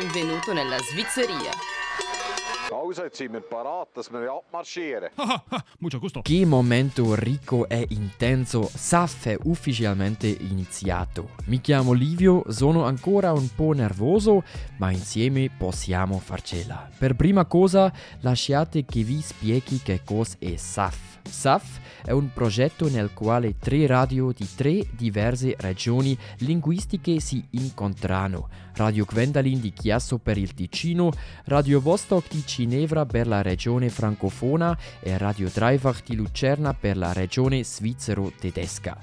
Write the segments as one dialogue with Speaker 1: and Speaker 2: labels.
Speaker 1: Benvenuto nella
Speaker 2: wir abmarschieren.
Speaker 3: Mucho gusto.
Speaker 4: Che momento ricco e intenso, SAF è ufficialmente iniziato. Mi chiamo Livio, sono ancora un po' nervoso, ma insieme possiamo farcela. Per prima cosa, lasciate che vi spieghi che cosa è SAF. SAF è un progetto nel quale tre radio di tre diverse regioni linguistiche si incontrano. Radio Gwendalin di Chiasso per il Ticino, Radio Vostok di Ginevra per la regione francofona e Radio Dreifach di Lucerna per la regione svizzero-tedesca.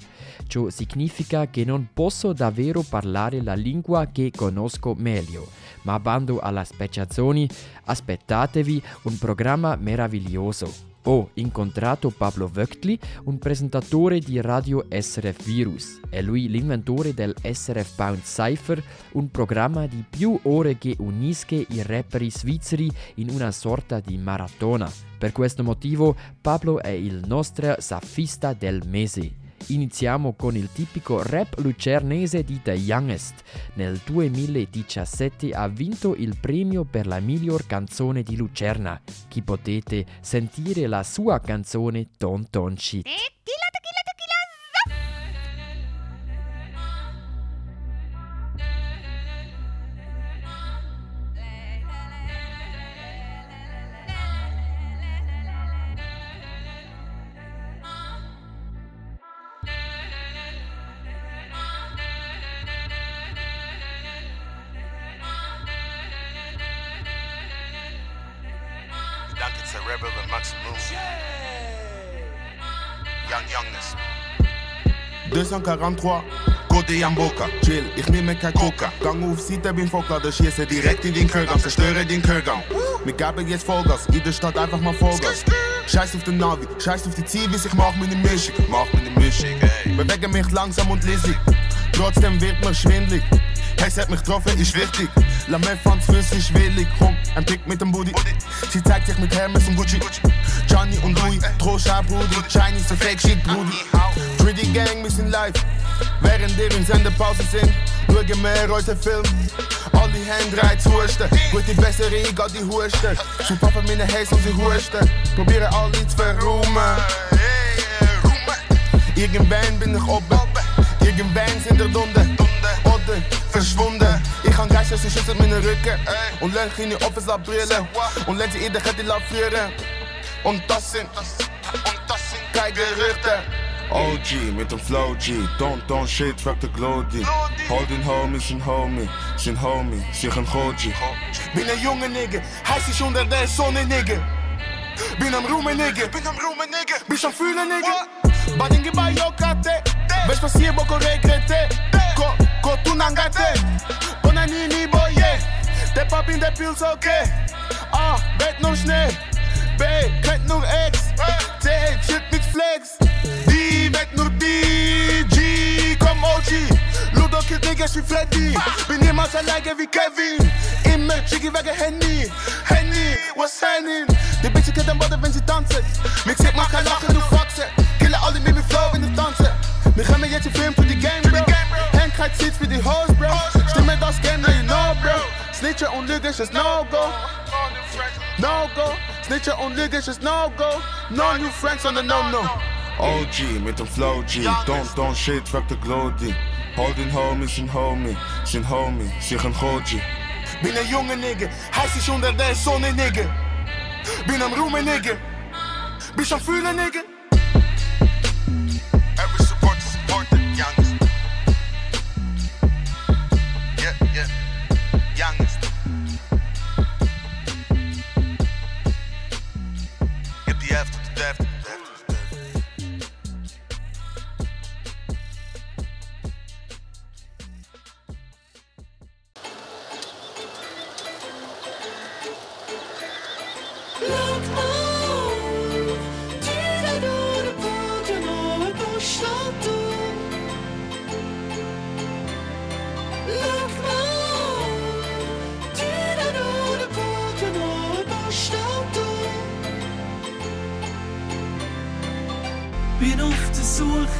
Speaker 4: Ciò significa che non posso davvero parlare la lingua che conosco meglio, ma bando alle speciazioni, aspettatevi un programma meraviglioso. Ho incontrato Pablo Vöctli, un presentatore di radio SRF Virus. È lui l'inventore del SRF Pound Cypher, un programma di più ore che unisce i rapperi svizzeri in una sorta di maratona. Per questo motivo Pablo è il nostro safista del mese. Iniziamo con il tipico rap lucernese di The Youngest. Nel 2017 ha vinto il premio per la miglior canzone di Lucerna. Chi potete sentire la sua canzone Ton Ton Shit.
Speaker 5: Duncan to Rebel and Maximum. Young Youngness.
Speaker 6: 243, Code Yamboka, chill, ich nehme kein Coca. Gang auf Seite, bin Vorlader, schieße direkt in den Körgang, zerstöre den Körgang. Wir geben jetzt Vollgas, in der Stadt einfach mal Vollgas. Scheiß auf den Navi, scheiß auf die Zivis, ich mach meine Mischung, mach meine Mischung, ey. Bewege mich langsam und lisig, trotzdem wird mir schwindlig. Hey, sie hat mich getroffen, ist wichtig. La Fans Füße ist willig, komm, ein Pick mit dem Booty. Sie zeigt sich mit Hermes und Gucci. Johnny und Louis, Troscha, Brudi, Chinese, Fake Shit, Brudi. Pretty Gang, wir sind live. Während ihr in Sendepause sind, schauen wir heute Film. Alle Hände rein zu husten. Gute Besserung, all die Husten. Zu Papa meine Häs und sie husten. Probieren alle zu verräumen. Irgendwann bin ich oben. Irgendwann sind wir unten. Ich Geister, sie schützen meine Rücken. Und lerne kleine Offers abbrillen. Und lerne sie in der Kette führen. Und das sind, keine Gerüchte. OG mit dem Flow G, don't don't shit, fuck the Glody. Holding homie, zijn homie, zijn homie, zich een Goji. Bin een jonge nigger, hij is onder de zonne nigger. Bin am Rume nigger, bin am Rume nigger, bin am Fühlen nigger. Badingi ba yokate, ves passier boko regrete. ko kotuna ngai te mpona nini boye. Te papin de pils oke a ah, bet nog snee b krijt nog x t shit niet flex. D met nog dj kom og ludo kill niggas wie freddy. Bin immer so like wie kevin. Immer chickie wegen henny. Henny was signing die bitch kent hem wat wenn sie dansen mix ik maar haar lachen du faxen. ze killen alle met mijn flow in de dansen nu gaan we je filmen. Hat Seats für die Hoes, Bro. Stimme das Game, now you know, Bro. Snitcher und ist no go. No go. Snitcher und ist no go. No new friends on the no no. OG mit dem Flow G, don't don't shit, fuck the Glody. Holding homie, zijn homie, zijn homie, zich een Goji. Bin een jonge nigger, hij is onder de zonne nigger. Bin am Rume nigger, bin am Fühlen nigger.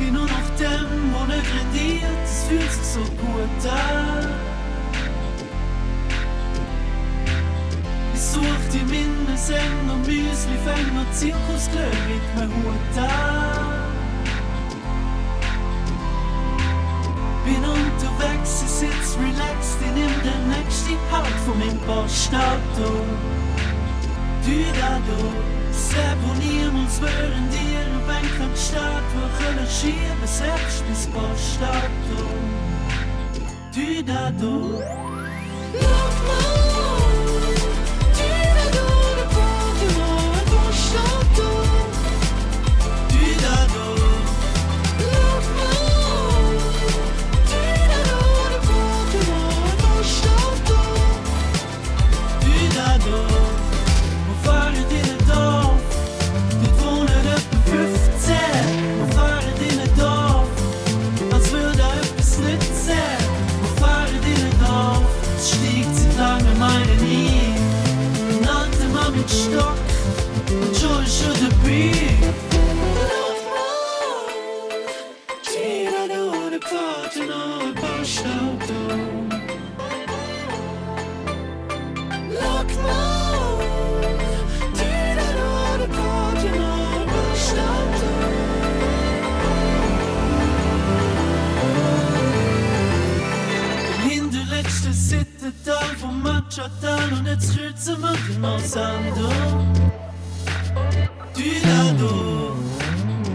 Speaker 7: ich nur nach dem ohne Kredit, es fühlt sich so gut an. Ich such die Minnesend und Müsli, fäng noch Zirkusglöck mit meinem Hut an. Bin unterwegs, ich sitz relaxed, ich nimm den nächsten Halt von meinem Postauto. Du da, du, Sepp und ihm und schwören dir Sachen stark, wir können schieben, selbst bis Bosch stark, du, du da, du. çatal und jetzt stürzt man den Monsando. Dynado,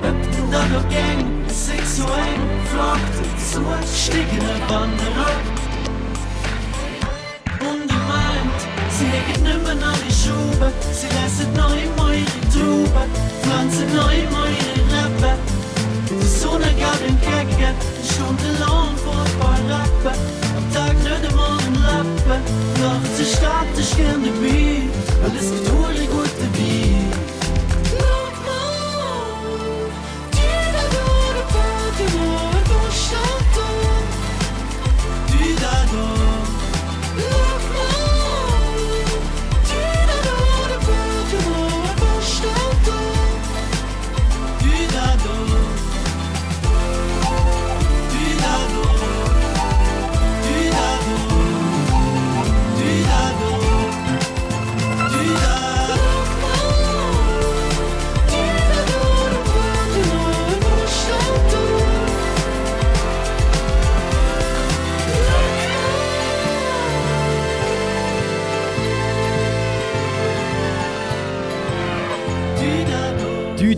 Speaker 7: öppnen dann auf Gang, es ist so eng, flockt zu ein stiegender Wanderer. Und die meint, sie hegt nimmer an die Schube, sie lässt neu in meine Trube, pflanzt neu in meine Rippe. Die Sonne gab den Kecke, stundenlang vor rappen. Am Tag nur der Mund lappen. Nachts ist statisch in der Beat. Alles geduldig und der Beat.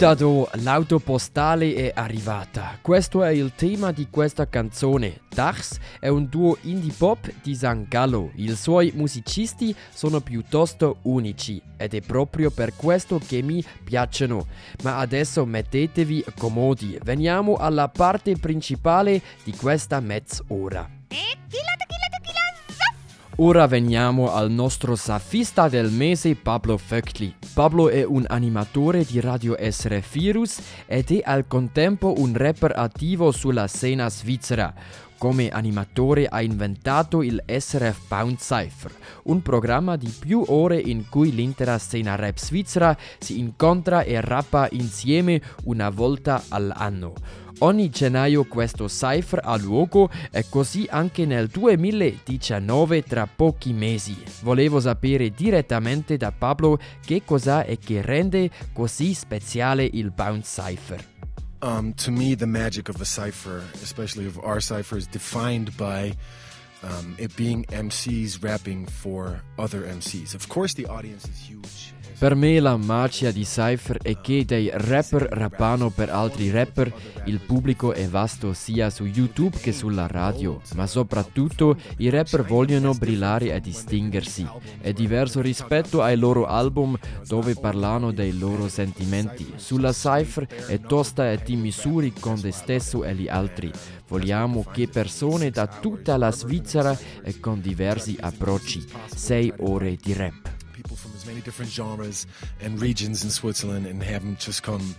Speaker 7: Do.
Speaker 4: Dudado, l'auto postale è arrivata. Questo è il tema di questa canzone. Dax è un duo indie pop di San Gallo. I suoi musicisti sono piuttosto unici ed è proprio per questo che mi piacciono. Ma adesso mettetevi comodi. Veniamo alla parte principale di questa mezz'ora. Ora veniamo al nostro safista del mese Pablo Föckli. Pablo è un animatore di Radio SRF Virus ed è al contempo un rapper attivo sulla scena svizzera. Come animatore ha inventato il SRF Pound Cypher, un programma di più ore in cui l'intera scena rap svizzera si incontra e rappa insieme una volta all'anno. Ogni gennaio questo cipher ha luogo e così anche nel 2019 tra pochi mesi. Volevo sapere direttamente da Pablo che cosa e che rende così speciale il Bounce Cipher.
Speaker 3: Um, to me, the magic of a cipher, especially of our cipher, is defined by um, it being MCs rapping for other MCs. Of course, the audience is huge.
Speaker 4: Per me la magia di Cypher è che dei rapper rappano per altri rapper, il pubblico è vasto sia su YouTube che sulla radio, ma soprattutto i rapper vogliono brillare e distinguersi. È diverso rispetto ai loro album dove parlano dei loro sentimenti. Sulla Cypher è tosta e ti misuri con te stesso e gli altri. Vogliamo che persone da tutta la Svizzera e con diversi approcci. Sei ore di rap.
Speaker 3: People from as many different genres and regions in Switzerland and have them just come,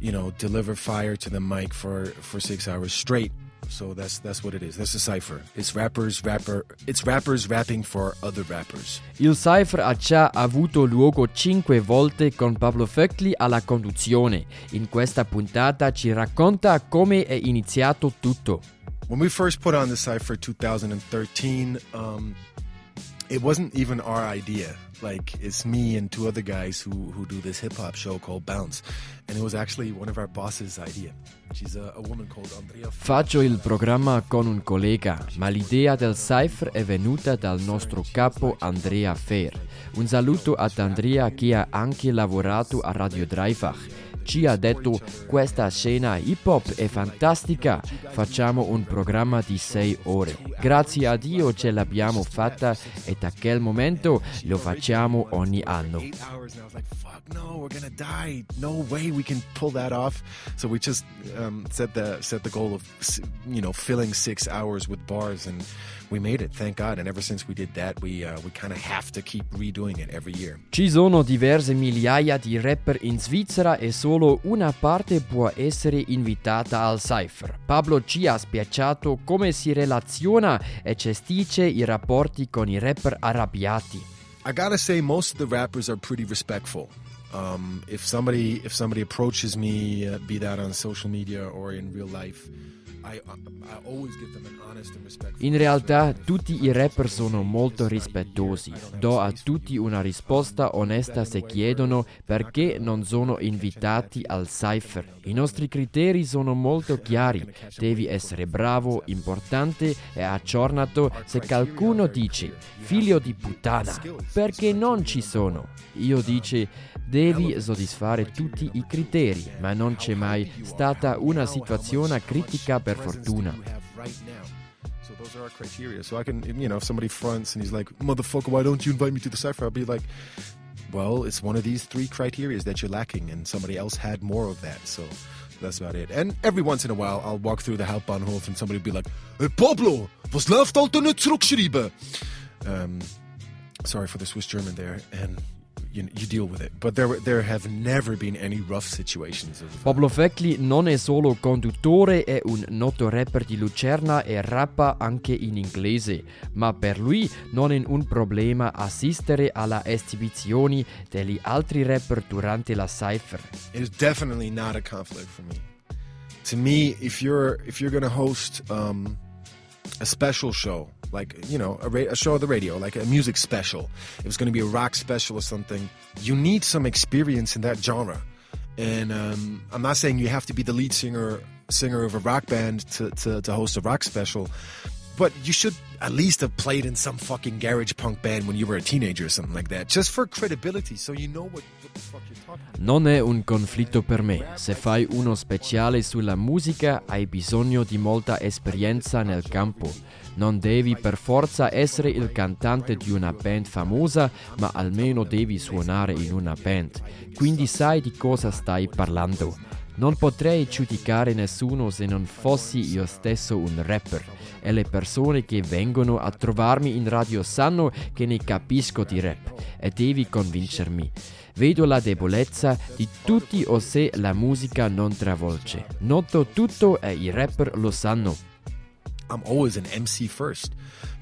Speaker 3: you know, deliver fire to the mic for, for six hours straight. So that's that's what it is. That's a cipher. It's rappers, rapper. It's rappers rapping for other rappers.
Speaker 4: Il Cypher ha già avuto luogo cinque volte con Pablo Föckli alla conduzione. In questa puntata ci racconta come è iniziato tutto.
Speaker 3: When we first put on the cipher 2013, um, it wasn't even our idea. Like it's me and two other guys who who do this hip hop show called Bounce, and it was actually one of our bosses' idea. She's a, a woman called Andrea.
Speaker 4: Faccio il programma con un collega, ma l'idea del cipher è venuta dal nostro capo Andrea Fer. Un saluto ad Andrea che ha anche lavorato a Radio Dreifach. Ci ha detto questa scena hip hop è fantastica, facciamo un programma di sei ore. Grazie a Dio ce l'abbiamo fatta e da quel momento lo facciamo ogni anno.
Speaker 3: Eight hours, and I was like, "Fuck no, we're gonna die. No way we can pull that off." So we just um, set the set the goal of you know filling six hours with bars, and we made it. Thank God. And ever since we did that, we uh, we kind of have to keep redoing it every year.
Speaker 4: Ci sono diverse migliaia di rapper in Svizzera e solo una parte può essere invitata al Cypher. Pablo ci ha spiegato come si relaziona e gestisce i rapporti con i rapper arrabbiati.
Speaker 3: I gotta say, most of the rappers are pretty respectful. Um, if somebody if somebody approaches me, uh, be that on social media or in real life,
Speaker 4: In realtà tutti i rapper sono molto rispettosi. Do a tutti una risposta onesta se chiedono perché non sono invitati al Cypher. I nostri criteri sono molto chiari. Devi essere bravo, importante e aggiornato se qualcuno dice figlio di puttana, perché non ci sono? Io dice devi soddisfare tutti i criteri, ma non c'è mai stata una situazione critica per fortuna.
Speaker 3: right now. So those are our criteria. So I can, you know, if somebody fronts and he's like, "Motherfucker, why don't you invite me to the cipher?" I'll be like, "Well, it's one of these three criteria that you're lacking, and somebody else had more of that." So that's about it. And every once in a while, I'll walk through the Hauptbahnhof and somebody will be like, "Hey Pablo, was läuft nicht zurückschreiben?" Um, sorry for the Swiss German there, and you, you deal with it. But there there have never been any rough situations. Of,
Speaker 4: Pablo Fecli non è solo conduttore, è un noto rapper di Lucerna e rappa anche in inglese, ma per lui non è un problema assistere alla esibizioni degli altri rapper durante la cypher.
Speaker 3: it is definitely not a conflict for me. To me, if you're if you're gonna host um, a special show, like you know a, ra- a show on the radio, like a music special, if it's gonna be a rock special or something, you need some experience in that genre. And um, I'm not saying you have to be the lead singer singer of a rock band to, to, to host a rock special, but you should at least have played in some fucking garage punk band when you were a teenager or something like that, just for credibility, so you know what, what the fuck you're talking about.
Speaker 4: Non è un conflitto per me. Se fai uno speciale sulla musica hai bisogno di molta esperienza nel campo. Non devi per forza essere il cantante di una band famosa, ma almeno devi suonare in una band. Quindi sai di cosa stai parlando. Non potrei giudicare nessuno se non fossi io stesso un rapper. E le persone che vengono a trovarmi in radio sanno che ne capisco di rap. E devi convincermi. Vedo la debolezza di tutti o se la musica non travolge. Noto tutto e i rapper lo sanno.
Speaker 3: I'm always an MC first.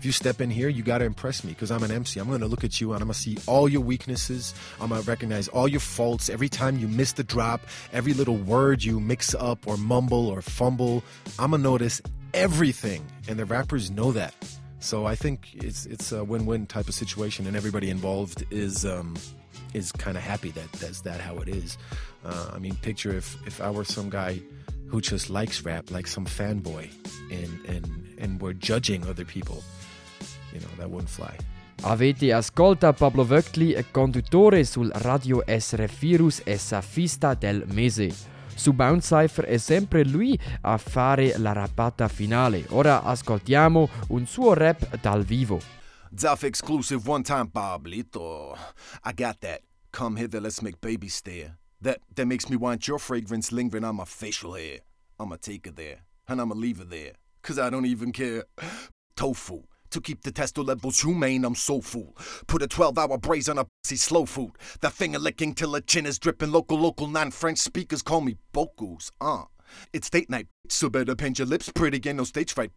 Speaker 3: If you step in here, you gotta impress me because I'm an MC. I'm gonna look at you and I'm gonna see all your weaknesses. I'm gonna recognize all your faults. Every time you miss the drop, every little word you mix up or mumble or fumble, I'm gonna notice everything. And the rappers know that. So I think it's it's a win-win type of situation, and everybody involved is um, is kind of happy that that's that how it is. Uh, I mean, picture if if I were some guy who just likes rap, like some fanboy, and and and we're judging other people, you know, that wouldn't fly.
Speaker 4: Avete ascolta Pablo Vöckli, conduttore sul radio SRF Virus e safista del mese. Su Bounce Cypher è sempre lui a fare la rappata finale. Ora ascoltiamo un suo rap dal vivo.
Speaker 8: Duff exclusive one time Pablito. I got that. Come hither, let's make baby stare. That that makes me want your fragrance lingering on my facial hair. I'ma take her there, and I'ma leave her there. Cause I don't even care. Tofu. To keep the testo levels humane, I'm so full. Put a 12 hour braise on a pussy slow food. The finger licking till her chin is dripping. Local, local non French speakers call me vocals. Uh. It's date night, so better paint your lips pretty, ain't no stage fright.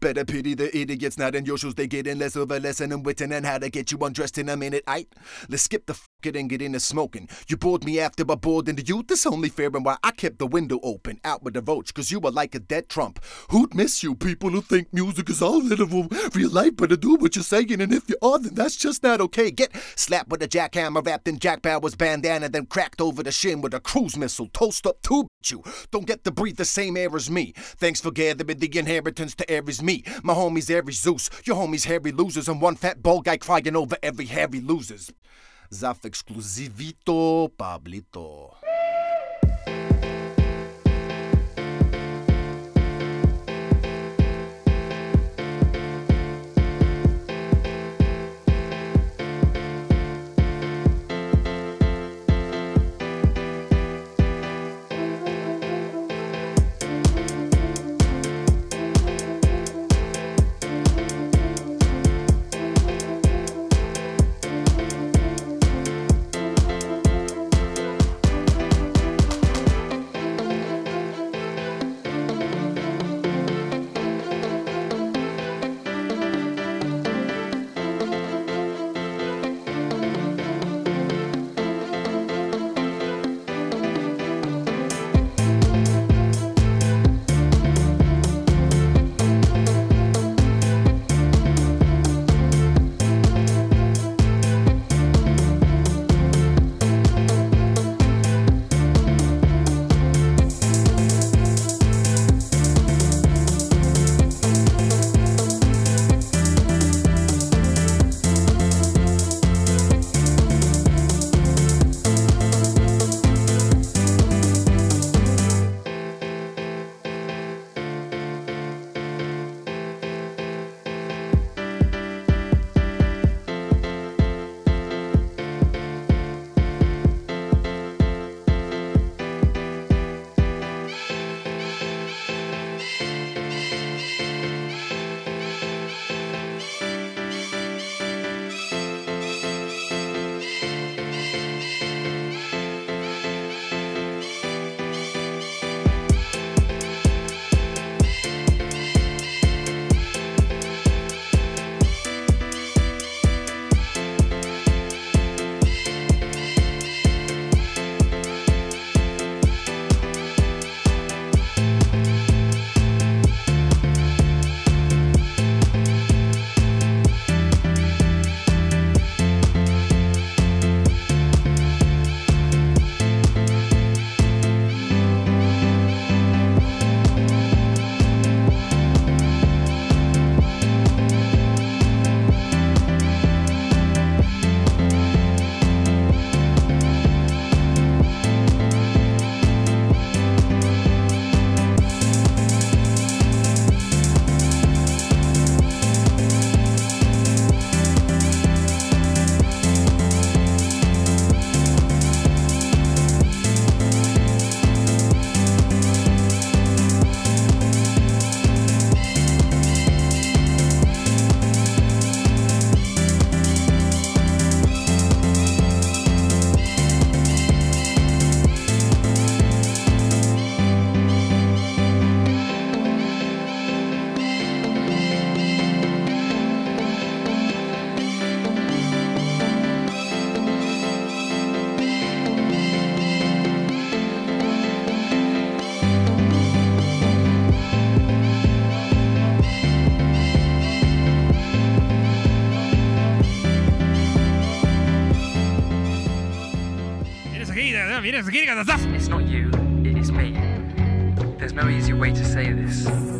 Speaker 8: Better pity the idiots not in your shoes. They getting less of a lesson in witten and how to get you undressed in a minute. Aight, let's skip the f it and get into smoking. You bored me after I bored into you. This only fair and why I kept the window open out with the roach. Cause you were like a dead Trump. Who'd miss you? People who think music is all for real life, better do what you're saying. And if you are, then that's just not okay. Get slapped with a jackhammer wrapped in Jack Bauer's bandana, then cracked over the shin with a cruise missile. Toast up to you. Don't get to breathe the same air as me. Thanks for gathering the inheritance to Aries me. My homies Aries Zeus. Your homies Harry losers. And one fat bald guy crying over every Harry losers. Zaf exclusivito Pablito.
Speaker 9: It's not you, it is me. There's no easy way to say this.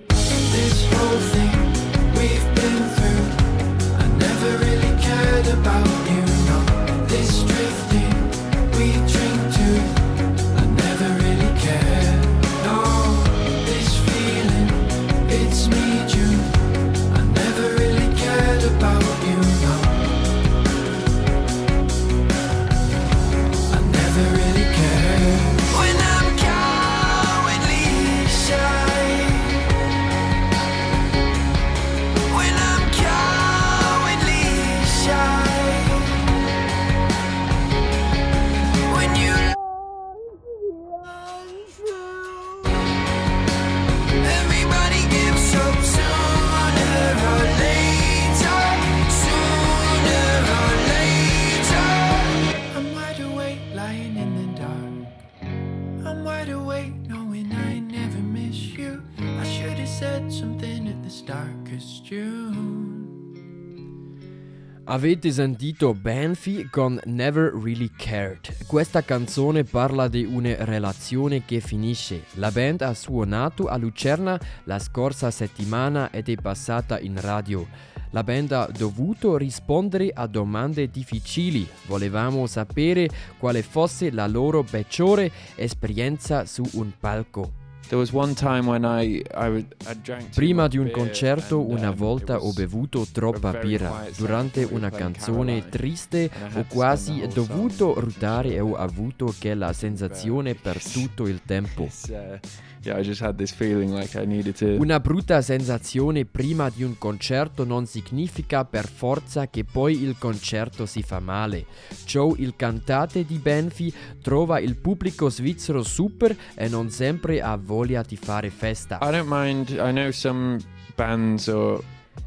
Speaker 4: Avete sentito Banfi con Never Really Cared. Questa canzone parla di una relazione che finisce. La band ha suonato a Lucerna la scorsa settimana ed è passata in radio. La band ha dovuto rispondere a domande difficili. Volevamo sapere quale fosse la loro peggiore esperienza su un palco. Prima di un concerto una
Speaker 10: um,
Speaker 4: volta ho bevuto
Speaker 10: a
Speaker 4: troppa birra. Durante una canzone triste ho quasi dovuto
Speaker 10: song
Speaker 4: ruttare e ho avuto quella sensazione per tutto il tempo.
Speaker 10: Uh.
Speaker 4: Una brutta sensazione prima di un concerto non significa per forza che poi il concerto si fa male. Joe, il cantante di Banfi, trova il pubblico svizzero super e non sempre ha voglia di fare festa.
Speaker 10: I don't mind. I know some bands or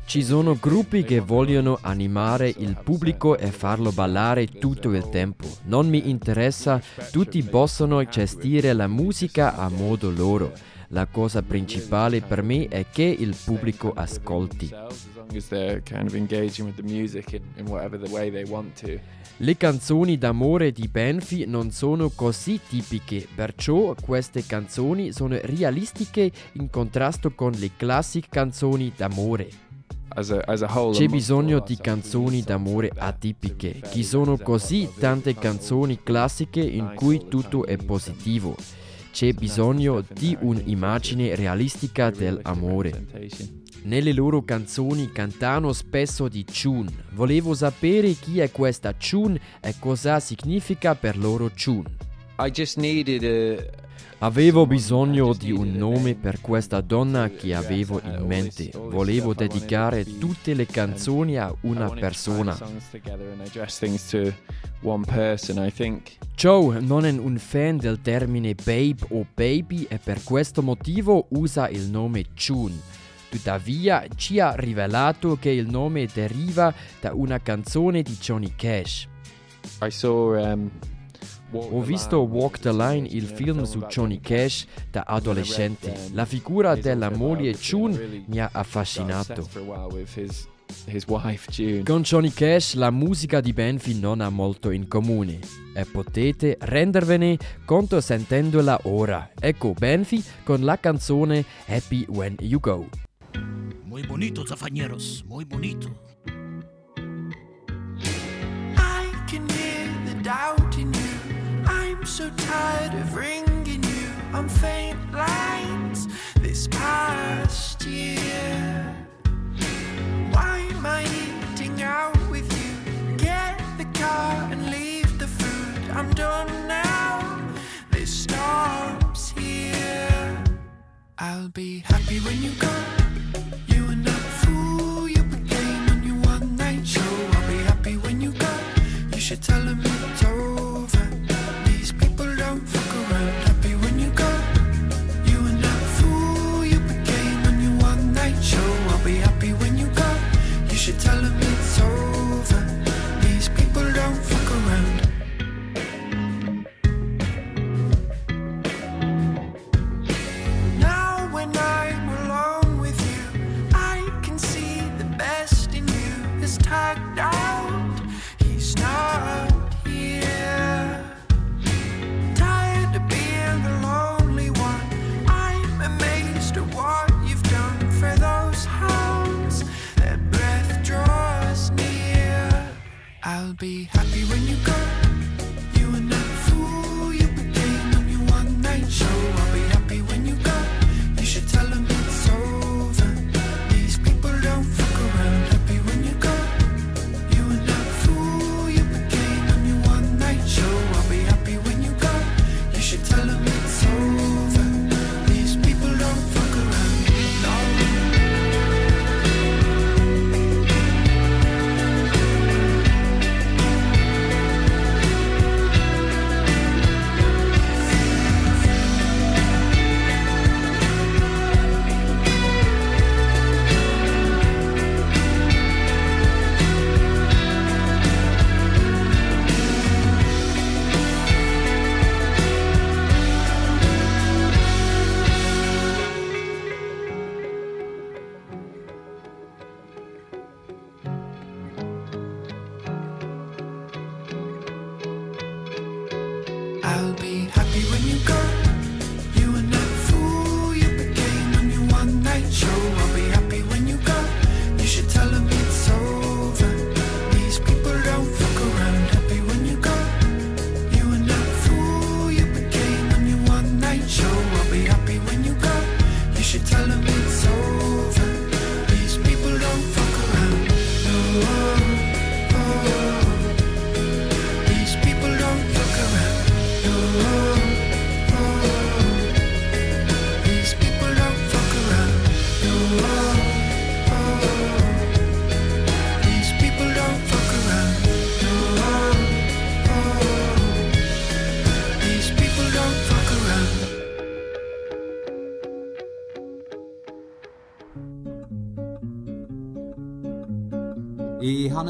Speaker 4: Ci sono gruppi che vogliono animare il pubblico e farlo ballare tutto il tempo. Non mi interessa, tutti possono gestire la musica a modo loro. La cosa principale per me è che il pubblico ascolti. Le canzoni d'amore di Banfi non sono così tipiche, perciò queste canzoni sono realistiche in contrasto con le classiche canzoni d'amore. C'è bisogno di canzoni d'amore atipiche. Ci sono così tante canzoni classiche in cui tutto è positivo. C'è bisogno di un'immagine realistica dell'amore. Nelle loro canzoni cantano spesso di Chun. Volevo sapere chi è questa Chun e cosa significa per loro Chun.
Speaker 10: I just needed a.
Speaker 4: Avevo bisogno di un nome per questa donna che avevo in mente. Volevo dedicare tutte le canzoni a una persona. Joe non è un fan del termine babe o baby e per questo motivo usa il nome Chun. Tuttavia ci ha rivelato che il nome deriva da una canzone di Johnny Cash.
Speaker 10: I saw. Um,
Speaker 4: Ho visto Walk the Line, il film su Johnny Cash da adolescente. La figura della moglie Chun mi ha affascinato. Con Johnny Cash la musica di Banfi non ha molto in comune e potete rendervene conto sentendola ora. Ecco Banfi con la canzone Happy When You Go.
Speaker 11: Muy bonito, zafañeros, muy bonito.
Speaker 9: I'm so tired of ringing you on faint lines this past year. Why am I eating out with you? Get the car and leave the food. I'm done now. This stops here. I'll be happy when you go. You and that fool you became on your one night show. I'll be happy when you go. You should tell them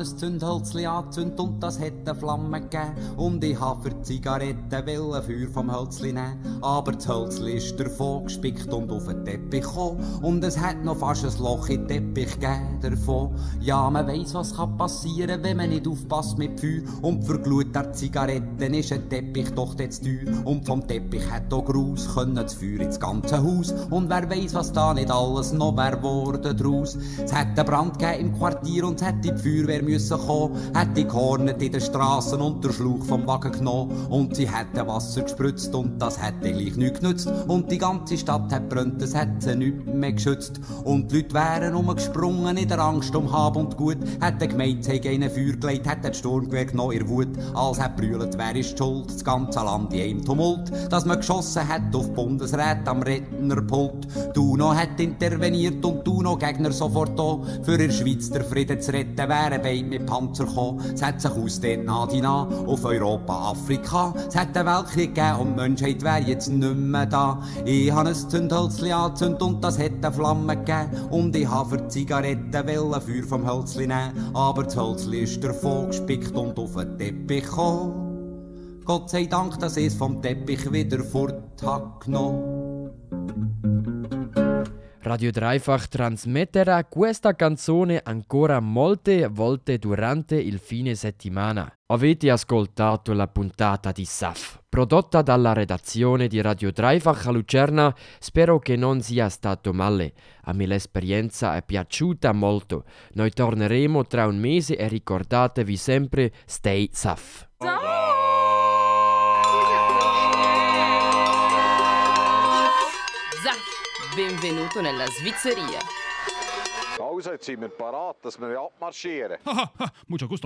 Speaker 12: was Zündhölzli angezündet und das hat eine Flamme gegeben. Und ich habe für die Zigaretten wollen Feuer vom Hölzli nehmen. Aber das Hölzli ist davon gespickt und auf den Teppich gekommen. Und es hat noch fast ein Loch in den Teppich gegeben davon. Ja, man weiss, was kann passieren, wenn man nicht aufpasst mit Feuer. Und für Glut der Zigaretten ist ein Teppich doch jetzt teuer. Und vom Teppich hat auch Gruß können das Feuer ins ganze Haus. Und wer weiss, was da nicht alles noch wär worden draus. Es hat einen Brand gegeben im Quartier und es hat die Feuerwehr müssen kommen. Hat die gehornet in den Straßen und der Schluch vom Wagen genommen. Und sie hätten Wasser gespritzt und das hätte gleich nichts genützt. Und die ganze Stadt hat brennt, es hat sie nicht mehr geschützt. Und die Leute wären umgesprungen in der Angst um Hab und Gut. Hat der Gemeinde sich in ein Feuer gelegt, hat den Sturmgewehr genommen in Wut. Als hat brüllt, wer ist die schuld? Das ganze Land in einem Tumult. Dass man geschossen hat auf Bundesrat am Rednerpult. Duno hat interveniert und Duno Gegner sofort da. Für der Schweiz der Frieden zu retten, wären beide mit Panzer gekommen. Es hat sich aus den Nadina auf Europa, Afrika. Es hat einen Weltkrieg gegeben und die Menschheit wäre jetzt nicht mehr da. Ich habe ein Zündhölzli angezündet und das hat eine Flamme gegeben. Und ich habe für Zigaretten wollen Feuer vom Hölzli nehmen. Aber das Hölzli ist davon gespickt und auf den Teppich gekommen. Gott sei Dank, dass ich es vom Teppich wieder fort hab genommen.
Speaker 4: Radio Dreifach trasmetterà questa canzone ancora molte volte durante il fine settimana. Avete ascoltato la puntata di SAF, prodotta dalla redazione di Radio Dreifach a Lucerna. Spero che non sia stato male. A me l'esperienza è piaciuta molto. Noi torneremo tra un mese e ricordatevi sempre stay SAF.
Speaker 1: Benvenuto nella Svizzeria.
Speaker 2: Jetzt sind wir parat, dass wir abmarschieren.
Speaker 11: Mucho gusto.